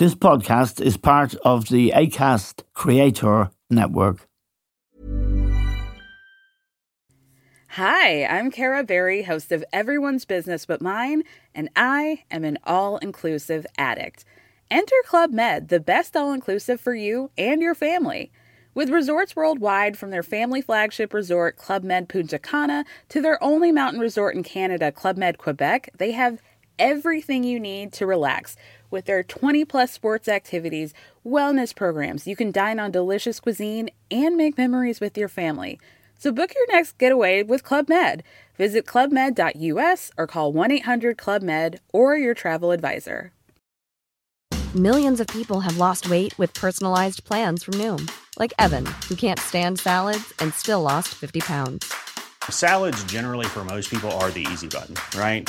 This podcast is part of the ACAST Creator Network. Hi, I'm Kara Berry, host of Everyone's Business But Mine, and I am an all inclusive addict. Enter Club Med, the best all inclusive for you and your family. With resorts worldwide, from their family flagship resort, Club Med Punta Cana, to their only mountain resort in Canada, Club Med Quebec, they have everything you need to relax with their 20 plus sports activities, wellness programs. You can dine on delicious cuisine and make memories with your family. So book your next getaway with Club Med. Visit clubmed.us or call 1 800 Club Med or your travel advisor. Millions of people have lost weight with personalized plans from Noom, like Evan, who can't stand salads and still lost 50 pounds. Salads, generally, for most people, are the easy button, right?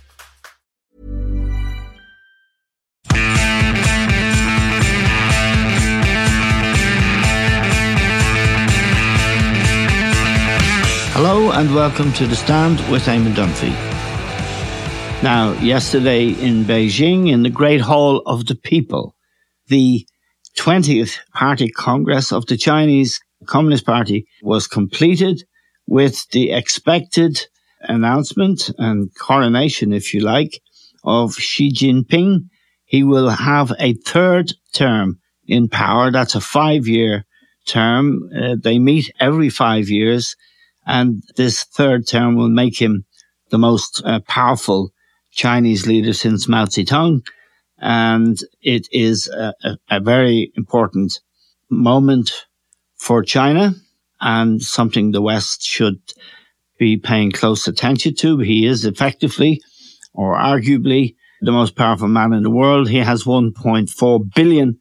And welcome to The Stand with Eamon Dunphy. Now, yesterday in Beijing, in the Great Hall of the People, the 20th Party Congress of the Chinese Communist Party was completed with the expected announcement and coronation, if you like, of Xi Jinping. He will have a third term in power. That's a five year term. Uh, they meet every five years and this third term will make him the most uh, powerful Chinese leader since Mao Zedong. And it is a, a, a very important moment for China and something the West should be paying close attention to. He is effectively or arguably the most powerful man in the world. He has 1.4 billion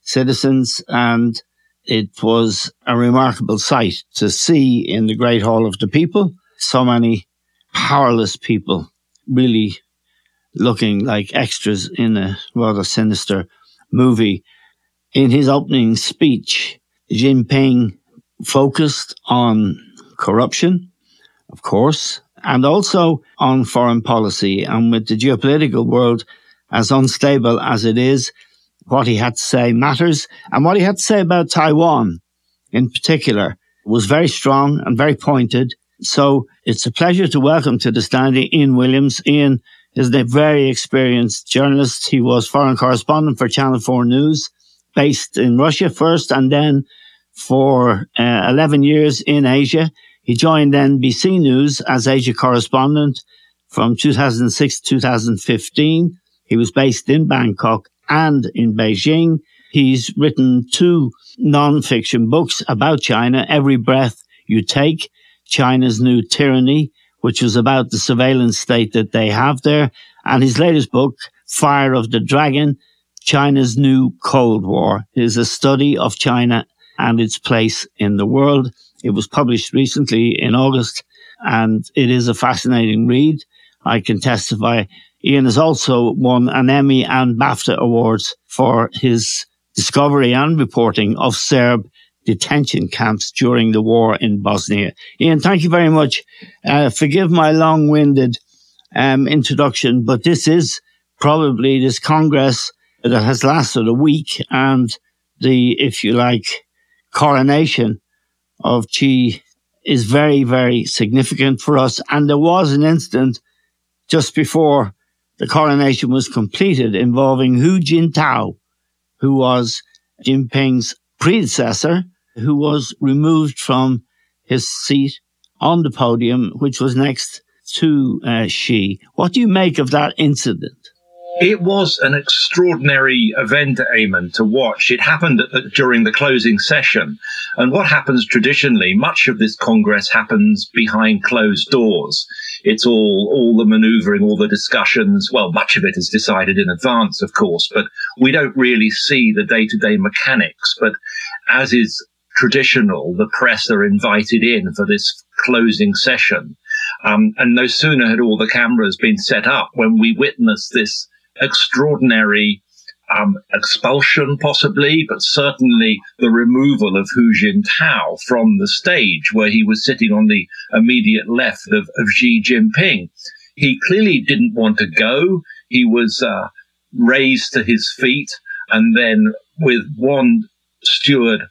citizens and it was a remarkable sight to see in the Great Hall of the People so many powerless people really looking like extras in a rather sinister movie. In his opening speech, Jinping focused on corruption, of course, and also on foreign policy. And with the geopolitical world as unstable as it is, what he had to say matters. And what he had to say about Taiwan in particular was very strong and very pointed. So it's a pleasure to welcome to the stand Ian Williams. Ian is a very experienced journalist. He was foreign correspondent for Channel 4 News, based in Russia first and then for uh, 11 years in Asia. He joined NBC News as Asia correspondent from 2006 to 2015. He was based in Bangkok and in Beijing. He's written two non-fiction books about China, Every Breath You Take, China's New Tyranny, which was about the surveillance state that they have there. And his latest book, Fire of the Dragon, China's New Cold War, is a study of China and its place in the world. It was published recently in August and it is a fascinating read. I can testify Ian has also won an Emmy and BAFTA awards for his discovery and reporting of Serb detention camps during the war in Bosnia. Ian, thank you very much. Uh, forgive my long-winded um, introduction, but this is probably this Congress that has lasted a week and the, if you like, coronation of Xi is very, very significant for us. And there was an incident just before the coronation was completed involving Hu Jintao, who was Jinping's predecessor, who was removed from his seat on the podium, which was next to uh, Xi. What do you make of that incident? It was an extraordinary event, Eamon, to watch. It happened the, during the closing session. And what happens traditionally, much of this Congress happens behind closed doors. It's all, all the maneuvering, all the discussions. Well, much of it is decided in advance, of course, but we don't really see the day to day mechanics. But as is traditional, the press are invited in for this closing session. Um, and no sooner had all the cameras been set up when we witnessed this extraordinary um, expulsion, possibly, but certainly the removal of Hu Jintao from the stage where he was sitting on the immediate left of, of Xi Jinping. He clearly didn't want to go. He was uh, raised to his feet and then with one steward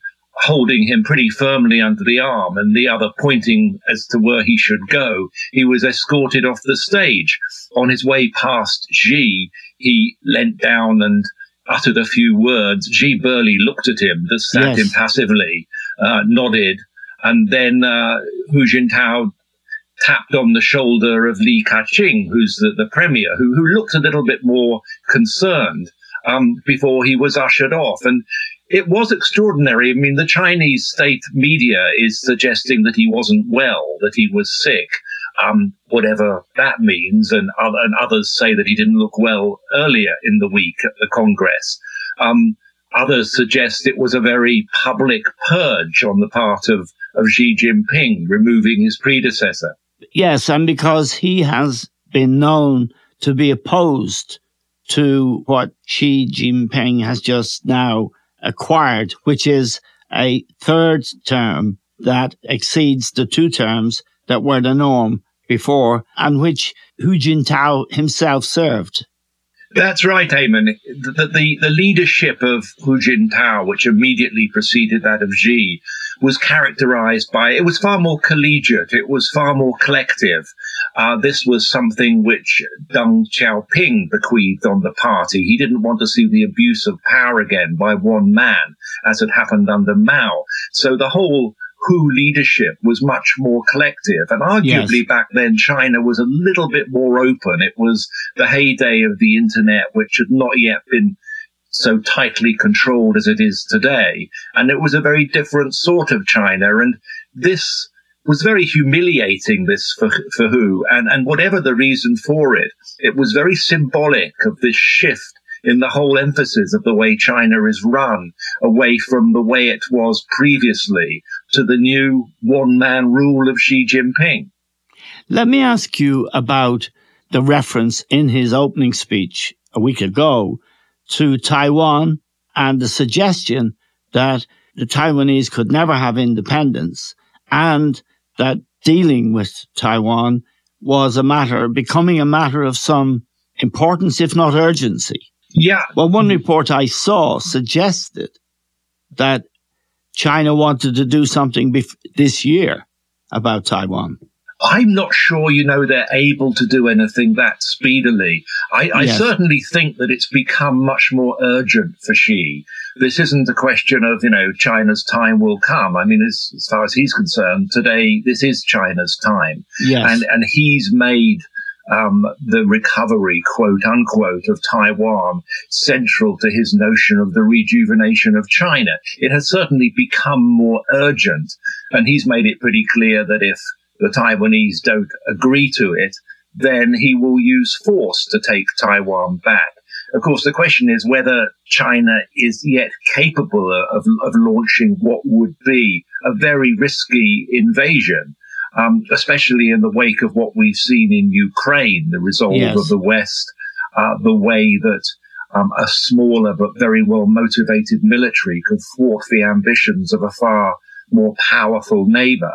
holding him pretty firmly under the arm and the other pointing as to where he should go, he was escorted off the stage. On his way past Xi, he leant down and uttered a few words. Xi Burley looked at him, just sat yes. impassively, uh, nodded, and then uh, Hu Jintao tapped on the shoulder of Li Keqiang, who's the, the premier, who, who looked a little bit more concerned um, before he was ushered off. And it was extraordinary. I mean, the Chinese state media is suggesting that he wasn't well, that he was sick um, whatever that means, and, and others say that he didn't look well earlier in the week at the Congress. Um, others suggest it was a very public purge on the part of, of Xi Jinping, removing his predecessor. Yes, and because he has been known to be opposed to what Xi Jinping has just now acquired, which is a third term that exceeds the two terms that were the norm before and which Hu Jintao himself served. That's right, Eamon. The, the, the, leadership of Hu Jintao, which immediately preceded that of Xi, was characterized by, it was far more collegiate, it was far more collective. Uh, this was something which Deng Xiaoping bequeathed on the party. He didn't want to see the abuse of power again by one man, as had happened under Mao. So the whole Hu leadership was much more collective. And arguably yes. back then, China was a little bit more open. It was the heyday of the internet, which had not yet been so tightly controlled as it is today. And it was a very different sort of China. And this was very humiliating, this for, for Hu. And, and whatever the reason for it, it was very symbolic of this shift in the whole emphasis of the way China is run away from the way it was previously to the new one man rule of Xi Jinping. Let me ask you about the reference in his opening speech a week ago to Taiwan and the suggestion that the Taiwanese could never have independence and that dealing with Taiwan was a matter, becoming a matter of some importance, if not urgency. Yeah. Well, one report I saw suggested that China wanted to do something bef- this year about Taiwan. I'm not sure, you know, they're able to do anything that speedily. I, I yes. certainly think that it's become much more urgent for Xi. This isn't a question of, you know, China's time will come. I mean, as, as far as he's concerned, today, this is China's time. Yes. And, and he's made um, the recovery, quote unquote, of Taiwan central to his notion of the rejuvenation of China. It has certainly become more urgent, and he's made it pretty clear that if the Taiwanese don't agree to it, then he will use force to take Taiwan back. Of course, the question is whether China is yet capable of, of launching what would be a very risky invasion um, especially in the wake of what we've seen in Ukraine, the resolve yes. of the West, uh, the way that um, a smaller but very well motivated military could thwart the ambitions of a far more powerful neighbor.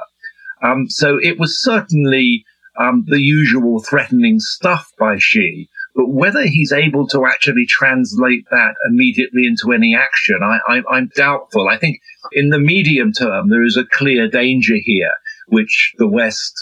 Um, so it was certainly um, the usual threatening stuff by Xi. But whether he's able to actually translate that immediately into any action, I, am doubtful. I think in the medium term, there is a clear danger here which the West,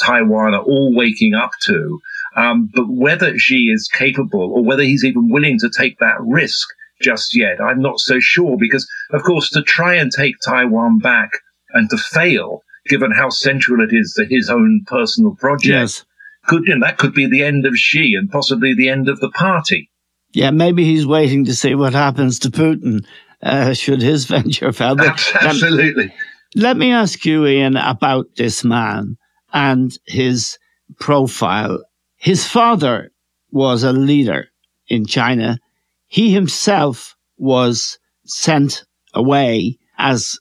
Taiwan are all waking up to. Um, but whether Xi is capable or whether he's even willing to take that risk just yet, I'm not so sure because, of course, to try and take Taiwan back and to fail, given how central it is to his own personal project, yes. could, you know, that could be the end of Xi and possibly the end of the party. Yeah, maybe he's waiting to see what happens to Putin uh, should his venture fail. But, Absolutely. Let me ask you, Ian, about this man and his profile. His father was a leader in China. He himself was sent away as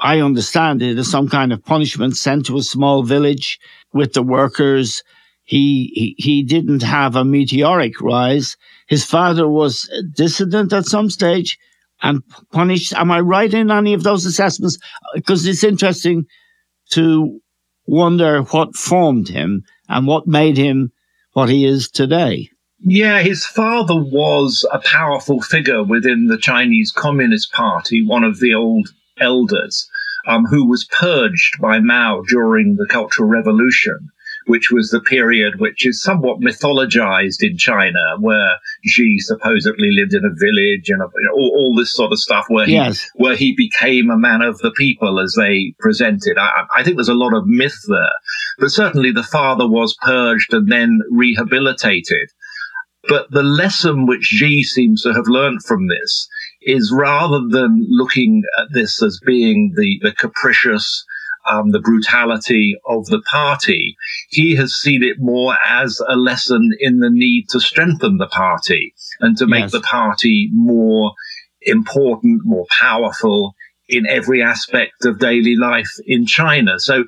I understand it as some kind of punishment sent to a small village with the workers. He, he, he didn't have a meteoric rise. His father was dissident at some stage and punished. Am I right in any of those assessments? Because it's interesting to wonder what formed him and what made him what he is today. Yeah, his father was a powerful figure within the Chinese Communist Party, one of the old elders, um, who was purged by Mao during the Cultural Revolution which was the period which is somewhat mythologized in China, where Xi supposedly lived in a village and you know, all, all, this sort of stuff, where he yes. where he became a man of the people as they presented. I, I think there's a lot of myth there, but certainly the father was purged and then rehabilitated. But the lesson which Xi seems to have learned from this is rather than looking at this as being the, the capricious um, the brutality of the party. He has seen it more as a lesson in the need to strengthen the party and to make yes. the party more important, more powerful in every aspect of daily life in China. So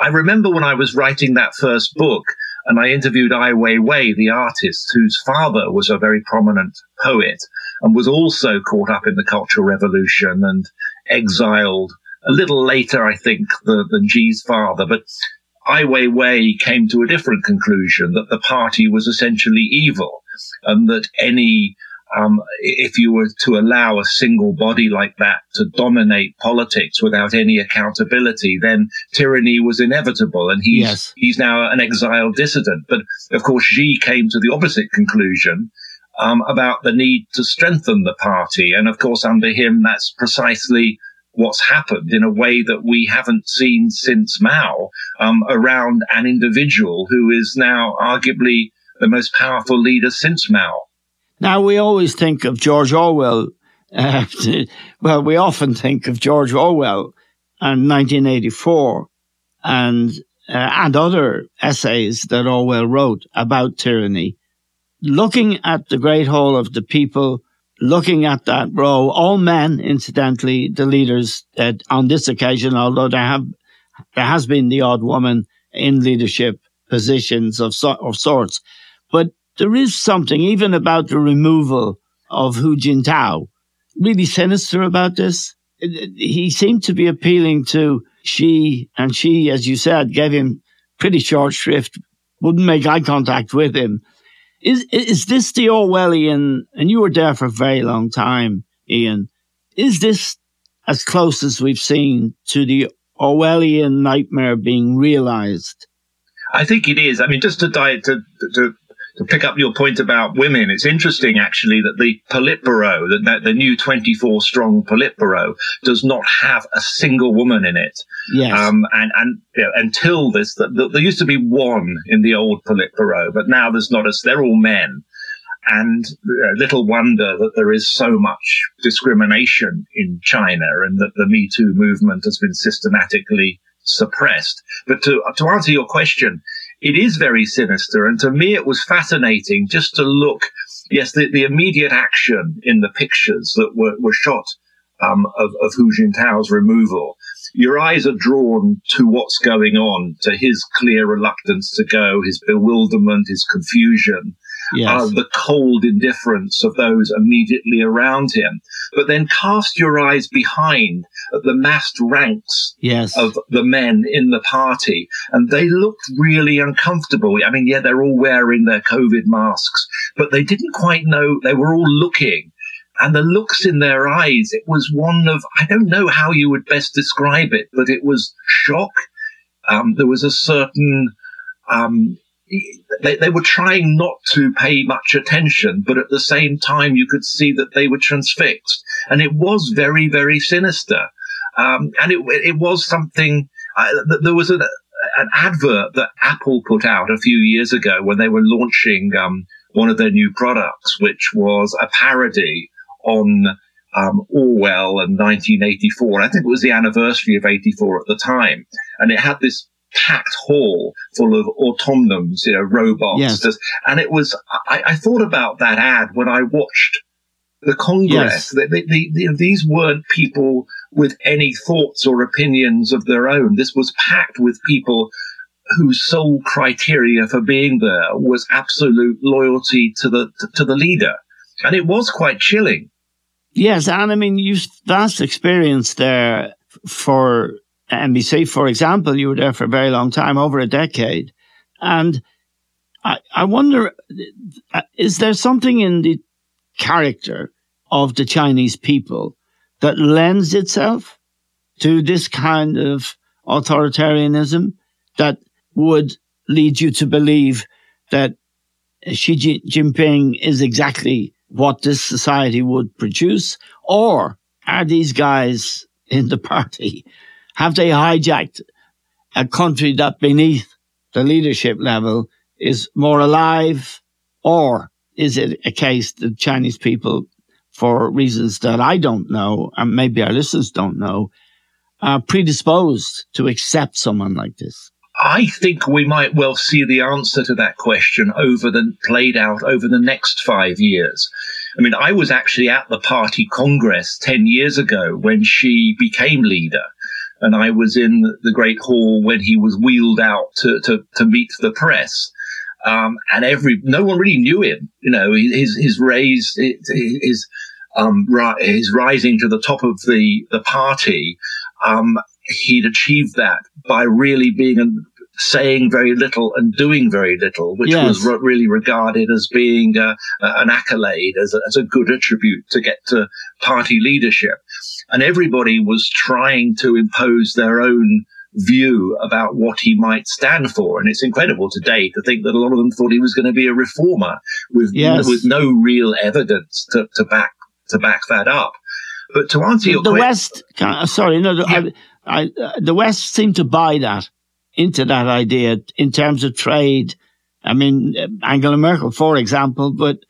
I remember when I was writing that first book and I interviewed Ai Weiwei, the artist whose father was a very prominent poet and was also caught up in the Cultural Revolution and exiled a little later, I think, the, than Xi's father, but Ai Weiwei came to a different conclusion that the party was essentially evil and that any um, if you were to allow a single body like that to dominate politics without any accountability, then tyranny was inevitable. And he's, yes. he's now an exiled dissident. But of course, Xi came to the opposite conclusion. Um, about the need to strengthen the party. And of course, under him, that's precisely what's happened in a way that we haven't seen since Mao um, around an individual who is now arguably the most powerful leader since Mao. Now, we always think of George Orwell. Uh, well, we often think of George Orwell and 1984 and, uh, and other essays that Orwell wrote about tyranny. Looking at the great Hall of the people looking at that row, all men, incidentally, the leaders uh, on this occasion, although there have there has been the odd woman in leadership positions of, so, of sorts, but there is something even about the removal of Hu Jintao really sinister about this. He seemed to be appealing to Xi, and Xi, as you said, gave him pretty short shrift, wouldn't make eye contact with him. Is is this the Orwellian? And you were there for a very long time, Ian. Is this as close as we've seen to the Orwellian nightmare being realized? I think it is. I mean, just to, die, to, to to pick up your point about women, it's interesting actually that the Politburo, the, the new 24 strong Politburo, does not have a single woman in it. Yes. Um, and, and you know, until this, the, the, there used to be one in the old Politburo, but now there's not as, they're all men. And uh, little wonder that there is so much discrimination in China and that the Me Too movement has been systematically suppressed. But to, to answer your question, it is very sinister. And to me, it was fascinating just to look, yes, the, the immediate action in the pictures that were, were shot um, of, of Hu Jintao's removal. Your eyes are drawn to what's going on, to his clear reluctance to go, his bewilderment, his confusion, yes. uh, the cold indifference of those immediately around him. But then cast your eyes behind at the massed ranks yes. of the men in the party, and they looked really uncomfortable. I mean, yeah, they're all wearing their COVID masks, but they didn't quite know, they were all looking. And the looks in their eyes, it was one of, I don't know how you would best describe it, but it was shock. Um, there was a certain um, they, they were trying not to pay much attention, but at the same time, you could see that they were transfixed. And it was very, very sinister. Um, and it, it was something, uh, there was an, an advert that Apple put out a few years ago when they were launching um, one of their new products, which was a parody on um, Orwell and 1984. I think it was the anniversary of 84 at the time. And it had this packed hall full of automatons, you know, robots. Yes. And it was, I, I, thought about that ad when I watched the Congress. Yes. The, the, the, these weren't people with any thoughts or opinions of their own. This was packed with people whose sole criteria for being there was absolute loyalty to the to the leader, and it was quite chilling. Yes, and I mean, you've vast experience there for NBC, for example. You were there for a very long time, over a decade, and I, I wonder, uh, is there something in the character of the Chinese people that lends itself to this kind of authoritarianism that would lead you to believe that Xi Jinping is exactly what this society would produce? Or are these guys in the party, have they hijacked a country that beneath the leadership level is more alive? Or is it a case that Chinese people, for reasons that I don't know, and maybe our listeners don't know, are predisposed to accept someone like this? I think we might well see the answer to that question over the played out over the next five years. I mean, I was actually at the party congress 10 years ago when Xi became leader. And I was in the great hall when he was wheeled out to, to, to meet the press. Um, and every, no one really knew him. You know, his, his raise, his, um, his rising to the top of the, the party, um, he'd achieved that by really being a, saying very little and doing very little, which yes. was re- really regarded as being uh, an accolade, as a, as a good attribute to get to party leadership. And everybody was trying to impose their own view about what he might stand for. And it's incredible today to think that a lot of them thought he was going to be a reformer with, yes. with no real evidence to, to back, to back that up. But to answer your the West, sorry, no, yeah. I, I, the West seemed to buy that into that idea in terms of trade. I mean, Angela Merkel, for example, but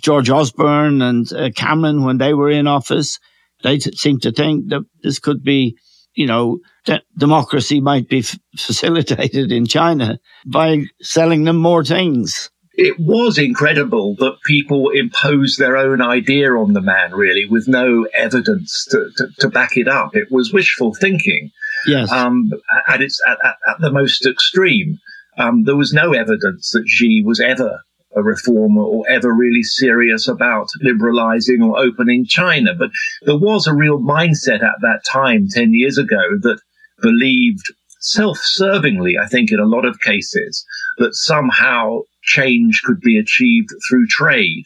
George Osborne and uh, Cameron, when they were in office, they t- seemed to think that this could be, you know, that democracy might be f- facilitated in China by selling them more things it was incredible that people imposed their own idea on the man, really, with no evidence to, to, to back it up. It was wishful thinking. Yes. Um, at its at, at, at, the most extreme, um, there was no evidence that Xi was ever a reformer or ever really serious about liberalizing or opening China. But there was a real mindset at that time, 10 years ago, that believed self-servingly, I think in a lot of cases, that somehow change could be achieved through trade,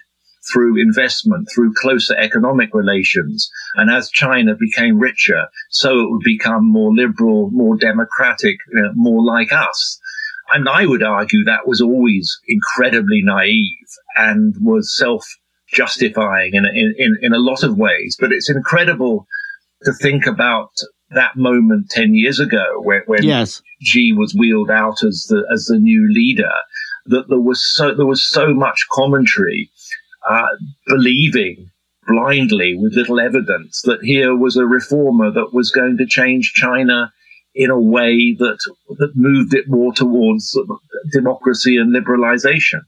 through investment, through closer economic relations. And as China became richer, so it would become more liberal, more democratic, you know, more like us. And I would argue that was always incredibly naive and was self justifying in, in, in a lot of ways. But it's incredible to think about that moment 10 years ago when, when yes. Xi was wheeled out as the, as the new leader that there was so there was so much commentary, uh, believing blindly with little evidence that here was a reformer that was going to change China in a way that that moved it more towards democracy and liberalization.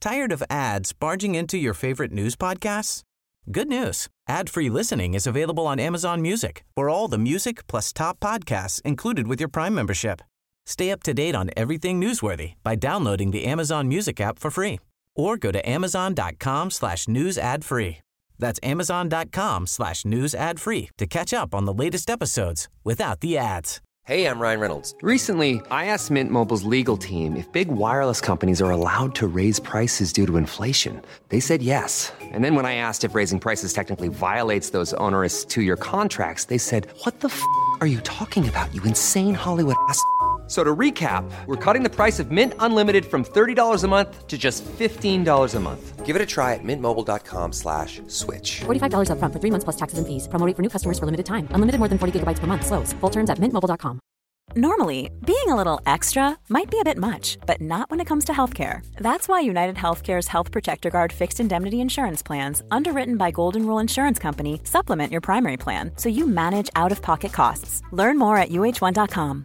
Tired of ads barging into your favorite news podcasts? Good news. Ad-free listening is available on Amazon Music. For all the music plus top podcasts included with your Prime membership. Stay up to date on everything newsworthy by downloading the Amazon Music app for free or go to amazon.com slash news ad free. That's amazon.com slash news ad free to catch up on the latest episodes without the ads. Hey, I'm Ryan Reynolds. Recently, I asked Mint Mobile's legal team if big wireless companies are allowed to raise prices due to inflation. They said yes. And then when I asked if raising prices technically violates those onerous two-year contracts, they said, what the f*** are you talking about, you insane Hollywood ass?" So to recap, we're cutting the price of Mint Unlimited from $30 a month to just $15 a month. Give it a try at mintmobile.com slash switch. $45 up front for three months plus taxes and fees. Promoting for new customers for limited time. Unlimited more than 40 gigabytes per month. Slows. Full terms at mintmobile.com. Normally, being a little extra might be a bit much, but not when it comes to healthcare. That's why United Healthcare's Health Protector Guard fixed indemnity insurance plans, underwritten by Golden Rule Insurance Company, supplement your primary plan so you manage out-of-pocket costs. Learn more at uh1.com.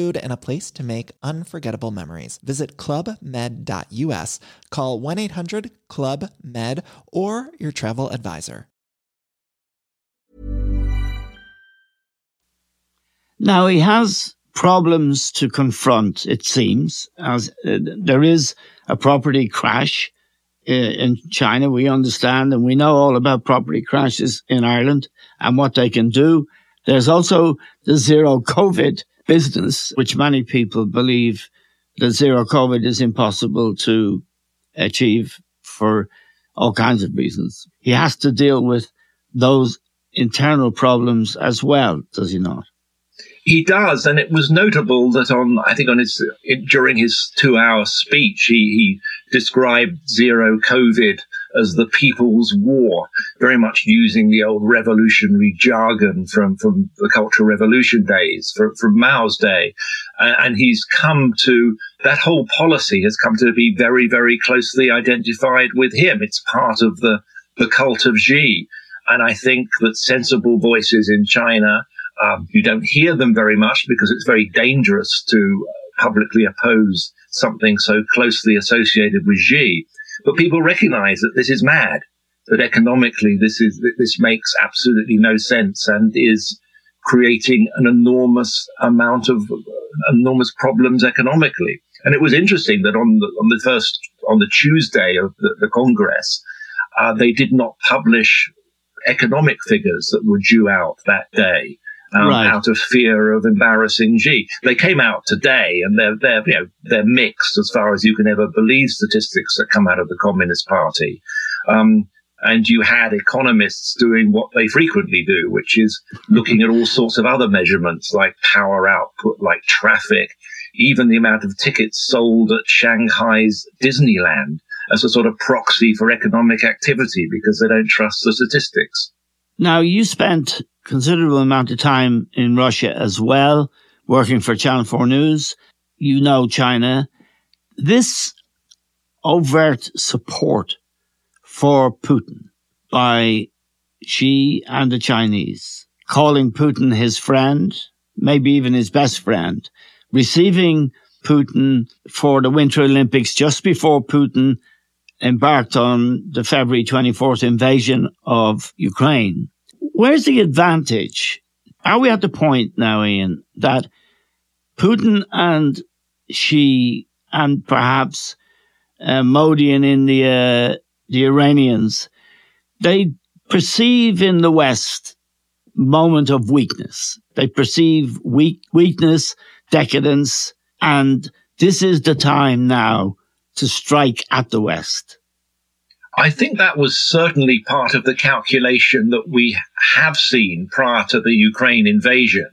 food, and a place to make unforgettable memories. Visit clubmed.us, call 1 800 Club Med, or your travel advisor. Now, he has problems to confront, it seems, as uh, there is a property crash uh, in China. We understand and we know all about property crashes in Ireland and what they can do. There's also the zero COVID business, which many people believe that zero COVID is impossible to achieve for all kinds of reasons. He has to deal with those internal problems as well, does he not? He does, and it was notable that on I think on his during his two-hour speech, he, he described zero COVID as the people's war, very much using the old revolutionary jargon from from the Cultural Revolution days, from, from Mao's day, and, he's come to that whole policy has come to be very very closely identified with him. It's part of the the cult of Xi. And I think that sensible voices in China um, you don't hear them very much because it's very dangerous to publicly oppose something so closely associated with Xi. But people recognize that this is mad, that economically this is, this makes absolutely no sense and is creating an enormous amount of enormous problems economically. And it was interesting that on the, on the first, on the Tuesday of the, the Congress, uh, they did not publish economic figures that were due out that day um, right. out of fear of embarrassing Xi. They came out today, and they're they're you know they're mixed as far as you can ever believe statistics that come out of the Communist Party. Um, and you had economists doing what they frequently do, which is looking at all sorts of other measurements like power output, like traffic, even the amount of tickets sold at Shanghai's Disneyland as a sort of proxy for economic activity because they don't trust the statistics. Now, you spent considerable amount of time in Russia as well, working for Channel 4 News. You know China. This overt support for Putin by Xi and the Chinese, calling Putin his friend, maybe even his best friend, receiving Putin for the Winter Olympics just before Putin embarked on the February 24th invasion of Ukraine. Where's the advantage? Are we at the point now, Ian, that Putin and Xi and perhaps uh, Modi in India, the Iranians, they perceive in the West moment of weakness. They perceive weak, weakness, decadence, and this is the time now to strike at the West. I think that was certainly part of the calculation that we have seen prior to the Ukraine invasion.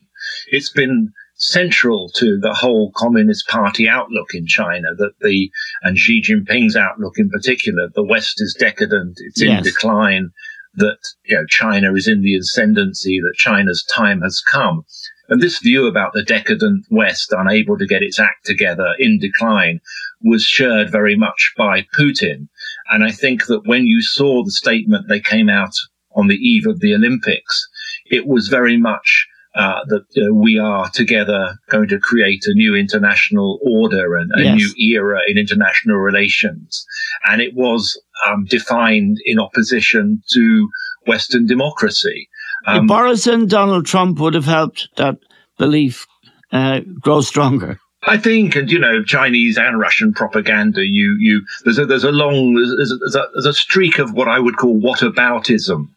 It's been central to the whole Communist Party outlook in China that the, and Xi Jinping's outlook in particular, the West is decadent, it's yes. in decline, that, you know, China is in the ascendancy, that China's time has come. And this view about the decadent West unable to get its act together in decline was shared very much by Putin. And I think that when you saw the statement they came out on the eve of the Olympics, it was very much uh, that uh, we are together going to create a new international order and a yes. new era in international relations. And it was um, defined in opposition to Western democracy. Um, Boris and Donald Trump would have helped that belief uh, grow stronger. I think, and you know, Chinese and Russian propaganda. You, you, there's a there's a long there's a, there's a, there's a streak of what I would call whataboutism.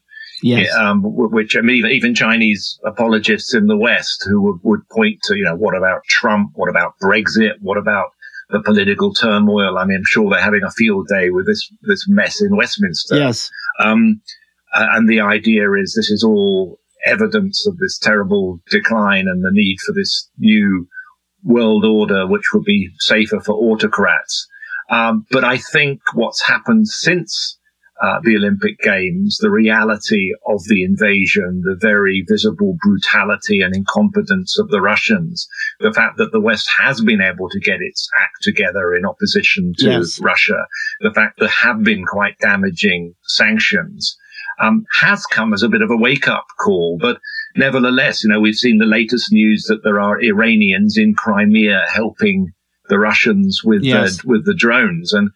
Yes. Um, which I mean, even Chinese apologists in the West who would, would point to, you know, what about Trump? What about Brexit? What about the political turmoil? I mean, I'm sure they're having a field day with this this mess in Westminster. Yes. Um, and the idea is this is all evidence of this terrible decline and the need for this new world order which would be safer for autocrats. Um, but I think what's happened since uh, the Olympic Games, the reality of the invasion, the very visible brutality and incompetence of the Russians, the fact that the West has been able to get its act together in opposition to yes. Russia, the fact there have been quite damaging sanctions, um, has come as a bit of a wake up call. But nevertheless, you know, we've seen the latest news that there are Iranians in Crimea helping the Russians with yes. the, with the drones. And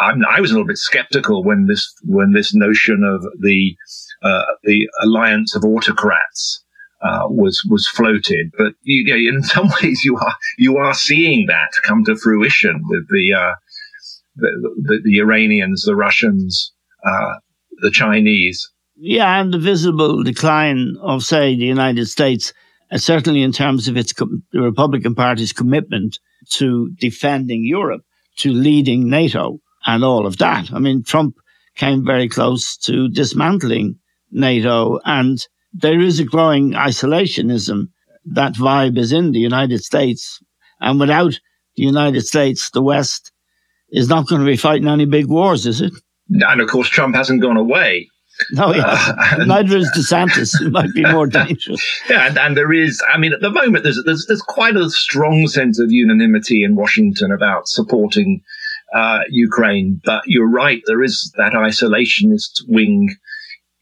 I'm, i was a little bit skeptical when this when this notion of the uh, the alliance of autocrats uh, was was floated. But you, you know, in some ways, you are you are seeing that come to fruition with the uh, the, the, the, Iranians, the Russians, uh, the Chinese. Yeah, and the visible decline of, say, the United States, uh, certainly in terms of its the Republican Party's commitment to defending Europe, to leading NATO and all of that. I mean, Trump came very close to dismantling NATO and there is a growing isolationism. That vibe is in the United States. And without the United States, the West is not going to be fighting any big wars, is it? And of course, Trump hasn't gone away. No, yeah. Uh, neither is DeSantis. It might be more dangerous. Yeah, and, and, there is. I mean, at the moment, there's, there's there's quite a strong sense of unanimity in Washington about supporting uh, Ukraine. But you're right, there is that isolationist wing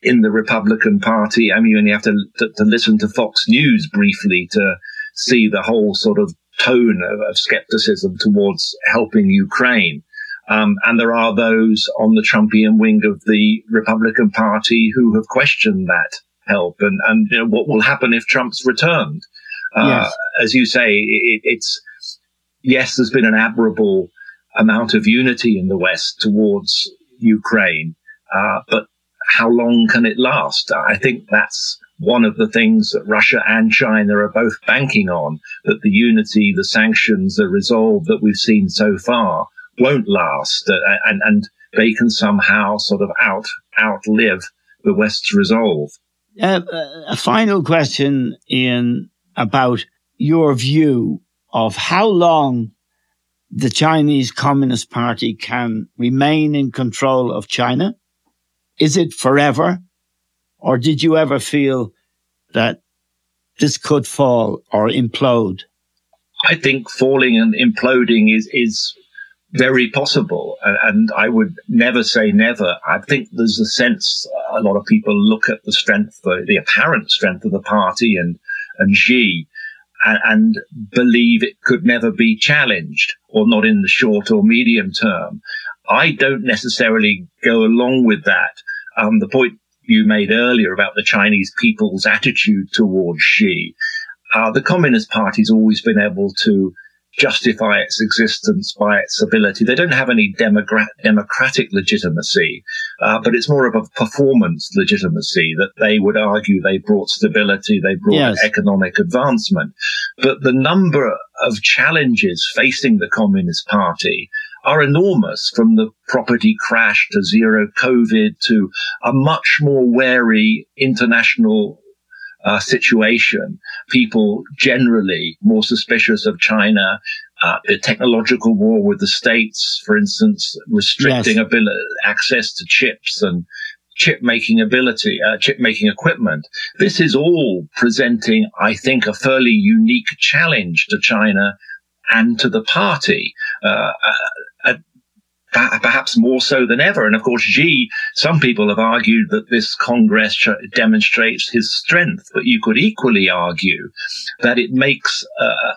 in the Republican Party. I mean, you only have to, to, to listen to Fox News briefly to see the whole sort of tone of, of skepticism towards helping Ukraine. Um, and there are those on the Trumpian wing of the Republican Party who have questioned that help and, and you know, what will happen if Trump's returned. Uh, yes. As you say, it, it's, yes, there's been an admirable amount of unity in the West towards Ukraine. Uh, but how long can it last? I think that's one of the things that Russia and China are both banking on, that the unity, the sanctions, the resolve that we've seen so far won't last uh, and, and they can somehow sort of out, outlive the West's resolve. Uh, a final question, Ian, about your view of how long the Chinese Communist Party can remain in control of China? Is it forever? Or did you ever feel that this could fall or implode? I think falling and imploding is, is very possible. And I would never say never. I think there's a sense a lot of people look at the strength, the apparent strength of the party and, and Xi and, and believe it could never be challenged or not in the short or medium term. I don't necessarily go along with that. Um, the point you made earlier about the Chinese people's attitude towards Xi, uh, the Communist Party's always been able to justify its existence by its ability. They don't have any demogra- democratic legitimacy, uh, but it's more of a performance legitimacy that they would argue they brought stability, they brought yes. economic advancement. But the number of challenges facing the Communist Party are enormous from the property crash to zero COVID to a much more wary international uh, situation, people generally more suspicious of China. Uh, the technological war with the states, for instance, restricting yes. ability, access to chips and chip making ability, uh, chip making equipment. This is all presenting, I think, a fairly unique challenge to China and to the party. Uh, uh perhaps more so than ever. And of course, Xi, some people have argued that this Congress demonstrates his strength, but you could equally argue that it makes uh,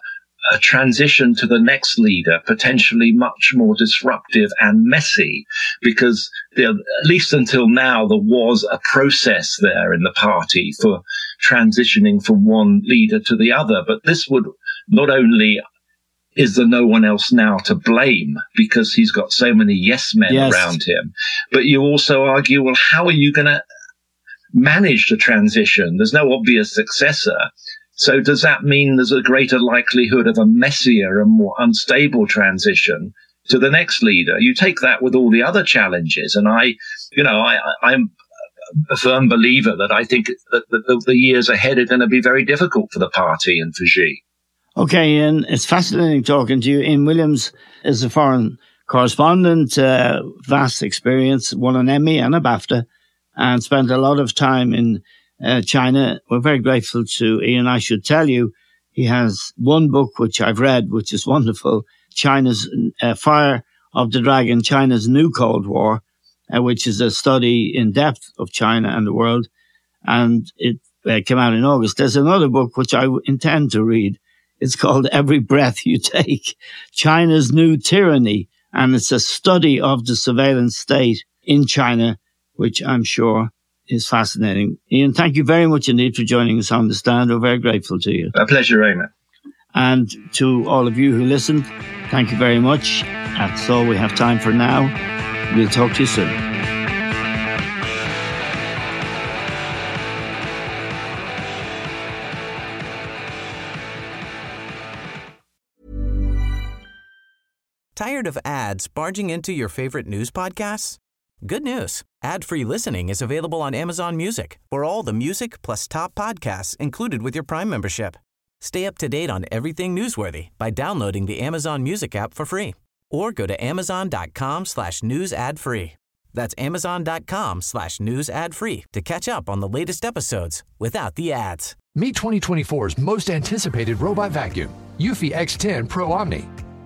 a transition to the next leader potentially much more disruptive and messy because at least until now there was a process there in the party for transitioning from one leader to the other but this would not only is there no one else now to blame because he's got so many yes men yes. around him? But you also argue, well, how are you going to manage the transition? There's no obvious successor. So does that mean there's a greater likelihood of a messier and more unstable transition to the next leader? You take that with all the other challenges. And I, you know, I, I'm a firm believer that I think that the, the years ahead are going to be very difficult for the party and for Xi. Okay, Ian, it's fascinating talking to you. Ian Williams is a foreign correspondent, uh, vast experience, won an Emmy and a BAFTA, and spent a lot of time in uh, China. We're very grateful to Ian. I should tell you, he has one book which I've read, which is wonderful China's uh, Fire of the Dragon, China's New Cold War, uh, which is a study in depth of China and the world. And it uh, came out in August. There's another book which I intend to read. It's called Every Breath You Take, China's New Tyranny. And it's a study of the surveillance state in China, which I'm sure is fascinating. Ian, thank you very much indeed for joining us on the stand. We're very grateful to you. A pleasure, Eamon. And to all of you who listened, thank you very much. That's all we have time for now. We'll talk to you soon. Tired of ads barging into your favorite news podcasts? Good news. Ad-free listening is available on Amazon Music for all the music plus top podcasts included with your Prime membership. Stay up to date on everything newsworthy by downloading the Amazon Music app for free or go to amazon.com slash news ad free. That's amazon.com slash news ad free to catch up on the latest episodes without the ads. Meet 2024's most anticipated robot vacuum, Eufy X10 Pro Omni.